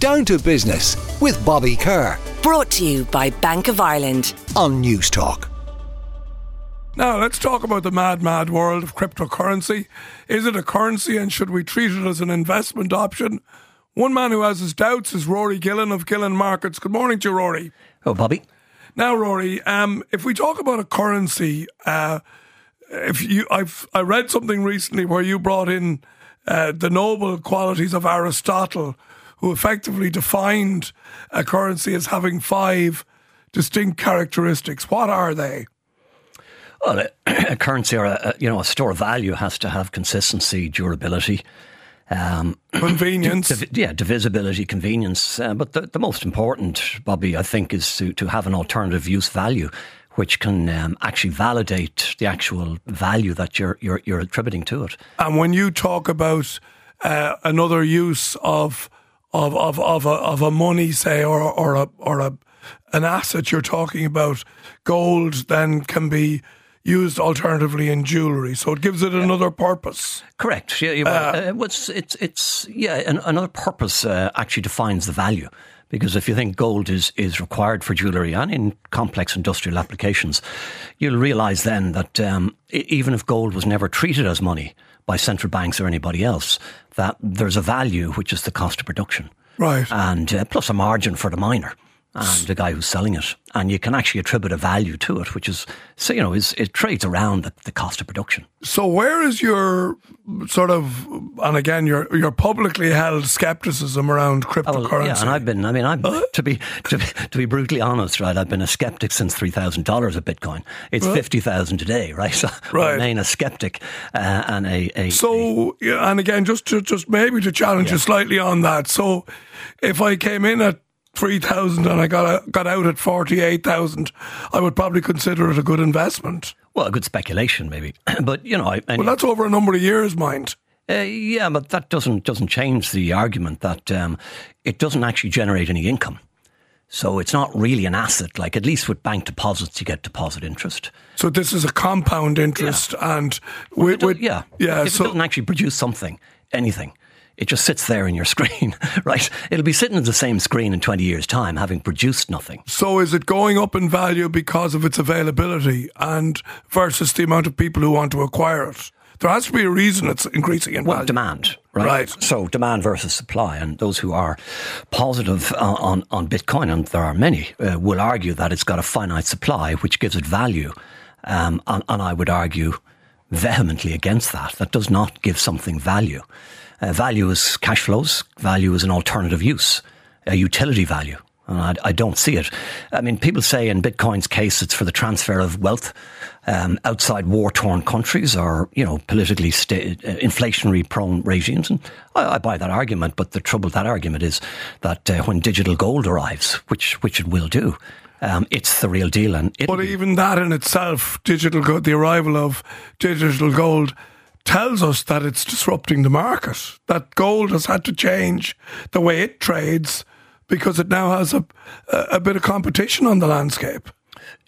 Down to Business with Bobby Kerr. Brought to you by Bank of Ireland on Newstalk. Now, let's talk about the mad, mad world of cryptocurrency. Is it a currency and should we treat it as an investment option? One man who has his doubts is Rory Gillen of Gillen Markets. Good morning to you, Rory. Oh, Bobby. Now, Rory, um, if we talk about a currency, uh, if you, I've I read something recently where you brought in uh, the noble qualities of Aristotle, who effectively defined a currency as having five distinct characteristics. What are they? Well, a, a currency or a, you know a store of value has to have consistency, durability, um, convenience. Div- yeah, divisibility, convenience. Uh, but the, the most important, Bobby, I think, is to, to have an alternative use value which can um, actually validate the actual value that you're, you're, you're attributing to it. And when you talk about uh, another use of of of of a, of a money, say, or or a or a an asset you're talking about, gold then can be used alternatively in jewellery. So it gives it another purpose. Correct. Yeah, uh, uh, it's, it's, it's, yeah, another purpose uh, actually defines the value. Because if you think gold is, is required for jewellery and in complex industrial applications, you'll realise then that um, even if gold was never treated as money by central banks or anybody else, that there's a value which is the cost of production. Right. And uh, plus a margin for the miner and the guy who's selling it. And you can actually attribute a value to it, which is, so, you know, is, it trades around the, the, cost of production. So where is your sort of, and again, your your publicly held skepticism around cryptocurrency? Oh, well, yeah, and I've been, I mean, I'm, to be, to be, to be brutally honest, right, I've been a skeptic since $3,000 of Bitcoin. It's 50,000 today, right? So right. I remain a skeptic uh, and a, a So, a, and again, just to, just maybe to challenge yeah. you slightly on that. So if I came in at three thousand and I got got out at forty eight thousand, I would probably consider it a good investment. Well, a good speculation, maybe. but you know, I, well, that's over a number of years, mind. Uh, yeah, but that doesn't doesn't change the argument that um, it doesn't actually generate any income. So it's not really an asset. Like at least with bank deposits, you get deposit interest. So this is a compound interest, yeah. and with, with, yeah, yeah. If so, it doesn't actually produce something, anything, it just sits there in your screen, right? It'll be sitting in the same screen in 20 years' time, having produced nothing. So is it going up in value because of its availability and versus the amount of people who want to acquire it? There has to be a reason it's increasing in well, value. demand, right? right? So demand versus supply, and those who are positive uh, on on Bitcoin, and there are many, uh, will argue that it's got a finite supply, which gives it value, um, and, and I would argue vehemently against that. That does not give something value. Uh, value is cash flows. Value is an alternative use, a utility value. And I, I, don't see it. I mean, people say in Bitcoin's case it's for the transfer of wealth um, outside war-torn countries or you know politically sta- uh, inflationary-prone regimes, and I, I, buy that argument. But the trouble with that argument is that uh, when digital gold arrives, which which it will do, um, it's the real deal. And but even that in itself, digital gold, the arrival of digital gold tells us that it's disrupting the market, that gold has had to change the way it trades because it now has a, a bit of competition on the landscape.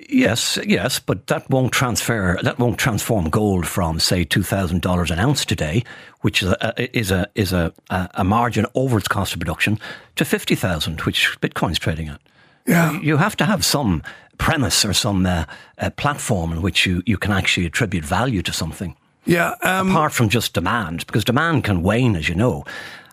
Yes, yes, but that won't transfer. That won't transform gold from, say, two thousand dollars an ounce today, which is a is a is a, a margin over its cost of production, to fifty thousand, which Bitcoin's trading at. Yeah, you have to have some premise or some uh, uh, platform in which you, you can actually attribute value to something. Yeah. Um, Apart from just demand, because demand can wane, as you know.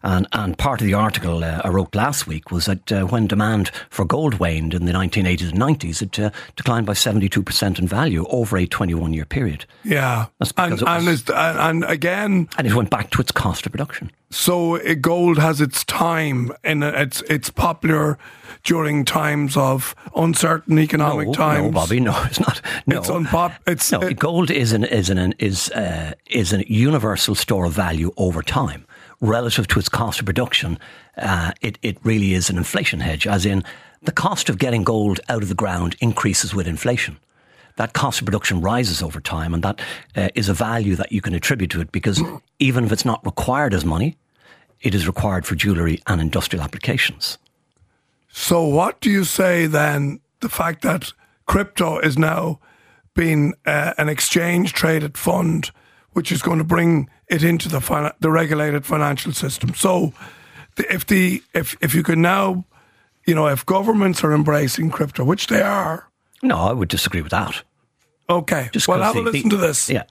And, and part of the article uh, I wrote last week was that uh, when demand for gold waned in the 1980s and 90s, it uh, declined by 72% in value over a 21 year period. Yeah. And, and, and, again. And it went back to its cost of production. So uh, gold has its time and it's, it's popular during times of uncertain economic no, times. No, Bobby, no, it's not. No, it's unpop. It's no. gold is an is an is uh, is a universal store of value over time relative to its cost of production, uh, it, it really is an inflation hedge, as in the cost of getting gold out of the ground increases with inflation. That cost of production rises over time, and that uh, is a value that you can attribute to it because even if it's not required as money, it is required for jewellery and industrial applications. So, what do you say then? The fact that crypto is now being uh, an exchange traded fund, which is going to bring it into the fin- the regulated financial system. So if the if if you can now, you know, if governments are embracing crypto, which they are. No, I would disagree with that. Okay. Just well, 'cause have a listen the- to this. Yeah.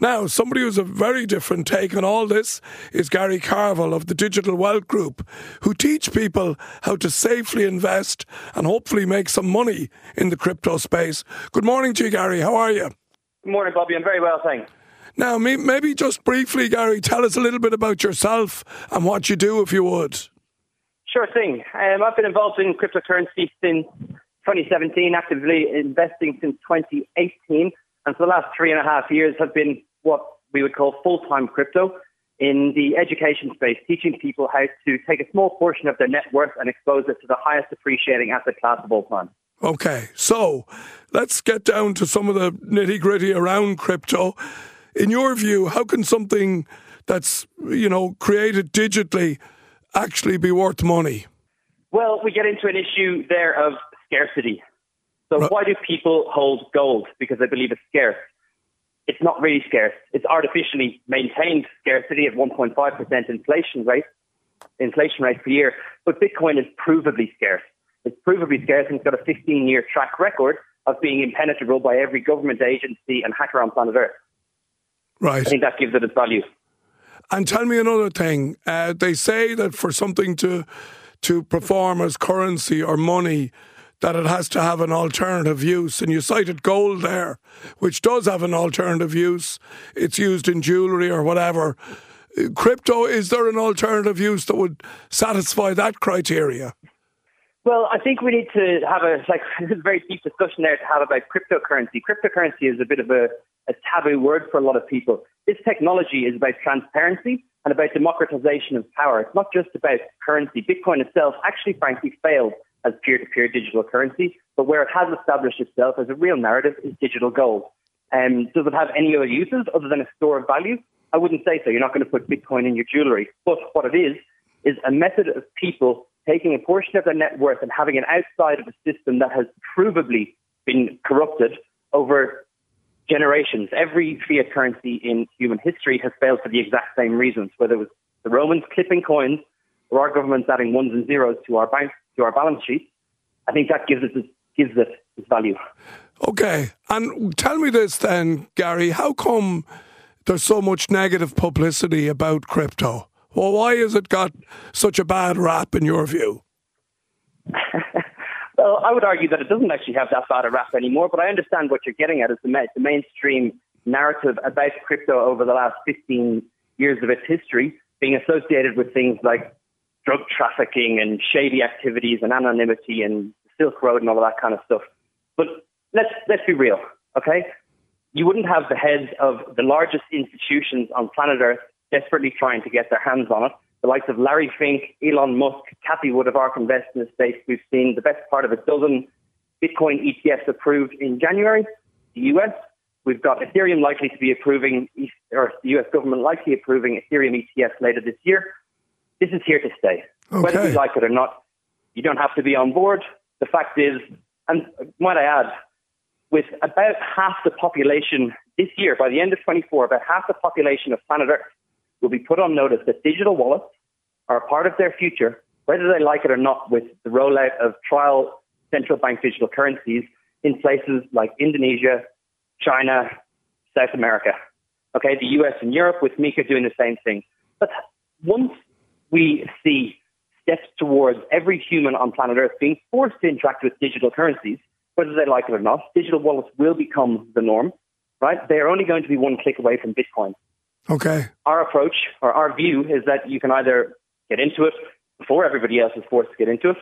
Now, somebody who's a very different take on all this is Gary Carvill of the Digital Wealth Group, who teach people how to safely invest and hopefully make some money in the crypto space. Good morning to you, Gary. How are you? Good morning, Bobby. I'm very well, thanks. Now, maybe just briefly, Gary, tell us a little bit about yourself and what you do, if you would. Sure thing. Um, I've been involved in cryptocurrency since 2017, actively investing since 2018, and for the last three and a half years have been what we would call full-time crypto in the education space, teaching people how to take a small portion of their net worth and expose it to the highest appreciating asset class of all time. Okay, so let's get down to some of the nitty gritty around crypto. In your view, how can something that's you know created digitally actually be worth money? Well, we get into an issue there of scarcity. So, Right. why do people hold gold? Because they believe it's scarce. It's not really scarce. It's artificially maintained scarcity at 1.5% inflation rate, inflation rate per year. But Bitcoin is provably scarce. It's provably scarce and it's got a 15 year track record of being impenetrable by every government agency and hacker on planet Earth. Right. I think that gives it its value. And tell me another thing. Uh, they say that for something to to perform as currency or money, that it has to have an alternative use. And you cited gold there, which does have an alternative use. It's used in jewelry or whatever. Crypto, is there an alternative use that would satisfy that criteria? Well, I think we need to have a like this is a very deep discussion there to have about cryptocurrency. Cryptocurrency is a bit of a, a taboo word for a lot of people. This technology is about transparency and about democratization of power. It's not just about currency. Bitcoin itself actually, frankly, failed as peer-to-peer digital currency, but where it has established itself as a real narrative is digital gold. Um, does it have any other uses other than a store of value? I wouldn't say so. You're not going to put Bitcoin in your jewelry. But what it is, is a method of people taking a portion of their net worth and having it outside of a system that has provably been corrupted over generations. Every fiat currency in human history has failed for the exact same reasons, whether it was the Romans clipping coins or our governments adding ones and zeros to our bank to our balance sheet. I think that gives it gives it its value. Okay. And tell me this then, Gary, how come there's so much negative publicity about crypto? Well, why has it got such a bad rap in your view? Well, I would argue that it doesn't actually have that bad a rap anymore, but I understand what you're getting at is the, ma- the mainstream narrative about crypto over the last 15 years of its history being associated with things like drug trafficking and shady activities and anonymity and Silk Road and all of that kind of stuff. But let's, let's be real, okay? You wouldn't have the heads of the largest institutions on planet Earth desperately trying to get their hands on it. The likes of Larry Fink, Elon Musk, Cathie Wood of ARK Invest in the States. We've seen the best part of a dozen Bitcoin ETFs approved in January. The US, we've got Ethereum likely to be approving, or the US government likely approving Ethereum ETFs later this year. This is here to stay. Whether you like it or not, you don't have to be on board. The fact is, and might I add, with about half the population this year, by the end of 24, about half the population of planet Earth will be put on notice that digital wallets are a part of their future, whether they like it or not, with the rollout of trial central bank digital currencies in places like Indonesia, China, South America. Okay, the US and Europe with MiCA doing the same thing. But once we see steps towards every human on planet Earth being forced to interact with digital currencies, whether they like it or not, digital wallets will become the norm, right? They are only going to be one click away from Bitcoin. Okay. Our approach or our view is that you can either get into it before everybody else is forced to get into it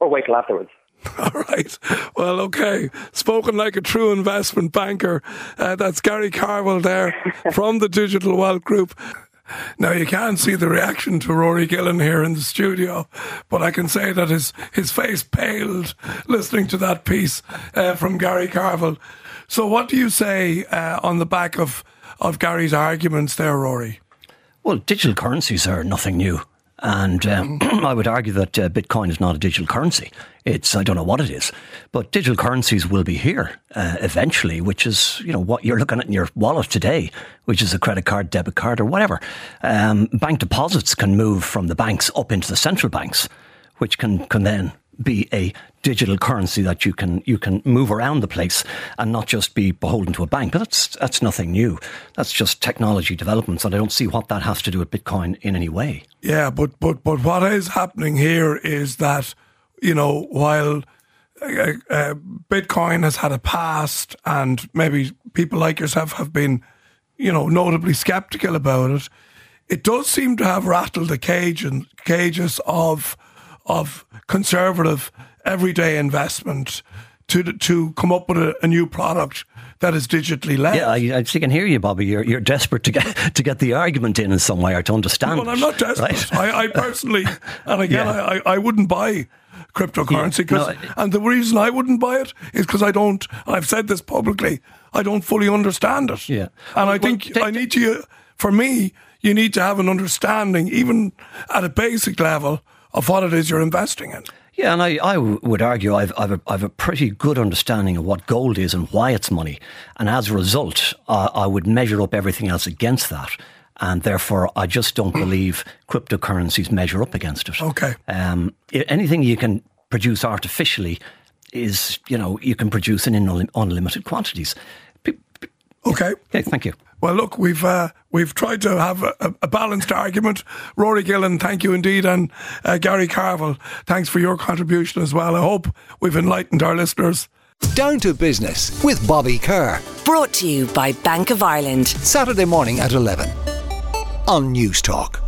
or wait till afterwards. All right. Well, okay. Spoken like a true investment banker. Uh, that's Gary Carvill there from the Digital Wealth Group. Now you can't see the reaction to Rory Gillen here in the studio, but I can say that his his face paled listening to that piece uh, from Gary Carvill. So, what do you say uh, on the back of of Gary's arguments there, Rory? Well, digital currencies are nothing new. And um, I would argue that uh, Bitcoin is not a digital currency. It's I don't know what it is, but digital currencies will be here uh, eventually, which is you know what you're looking at in your wallet today, which is a credit card, debit card, or whatever. Um, bank deposits can move from the banks up into the central banks, which can can then be a digital currency that you can you can move around the place and not just be beholden to a bank. But that's that's nothing new. That's just technology developments, and I don't see what that has to do with Bitcoin in any way. Yeah, but but but what is happening here is that you know while. Uh, uh, Bitcoin has had a past, and maybe people like yourself have been, you know, notably skeptical about it. It does seem to have rattled the cage and cages of of conservative everyday investment to to come up with a, a new product that is digitally led. Yeah, I, I can hear you, Bobby. You're, you're desperate to get to get the argument in in some way or to understand. Well, I'm not desperate. Right? I, I, personally, and again, yeah. I, I wouldn't buy cryptocurrency yeah, no, and the reason I wouldn't buy it is because I don't. I've said this publicly. I don't fully understand it. Yeah, and I think I need to. For me, you need to have an understanding, even at a basic level, of what it is you're investing in. Yeah, and I, I would argue I've, I've, a, I've a pretty good understanding of what gold is and why it's money. And as a result, uh, I would measure up everything else against that. And therefore, I just don't believe cryptocurrencies measure up against it. Okay. Um, anything you can produce artificially is, you know, you can produce in unlimited quantities. Okay. Okay, thank you. Well, look, we've uh, we've tried to have a, a, balanced argument. Rory Gillen, thank you indeed, and uh, Gary Carvill, thanks for your contribution as well. I hope we've enlightened our listeners. Down to business with Bobby Kerr. Brought to you by Bank of Ireland. Saturday morning at eleven on Newstalk.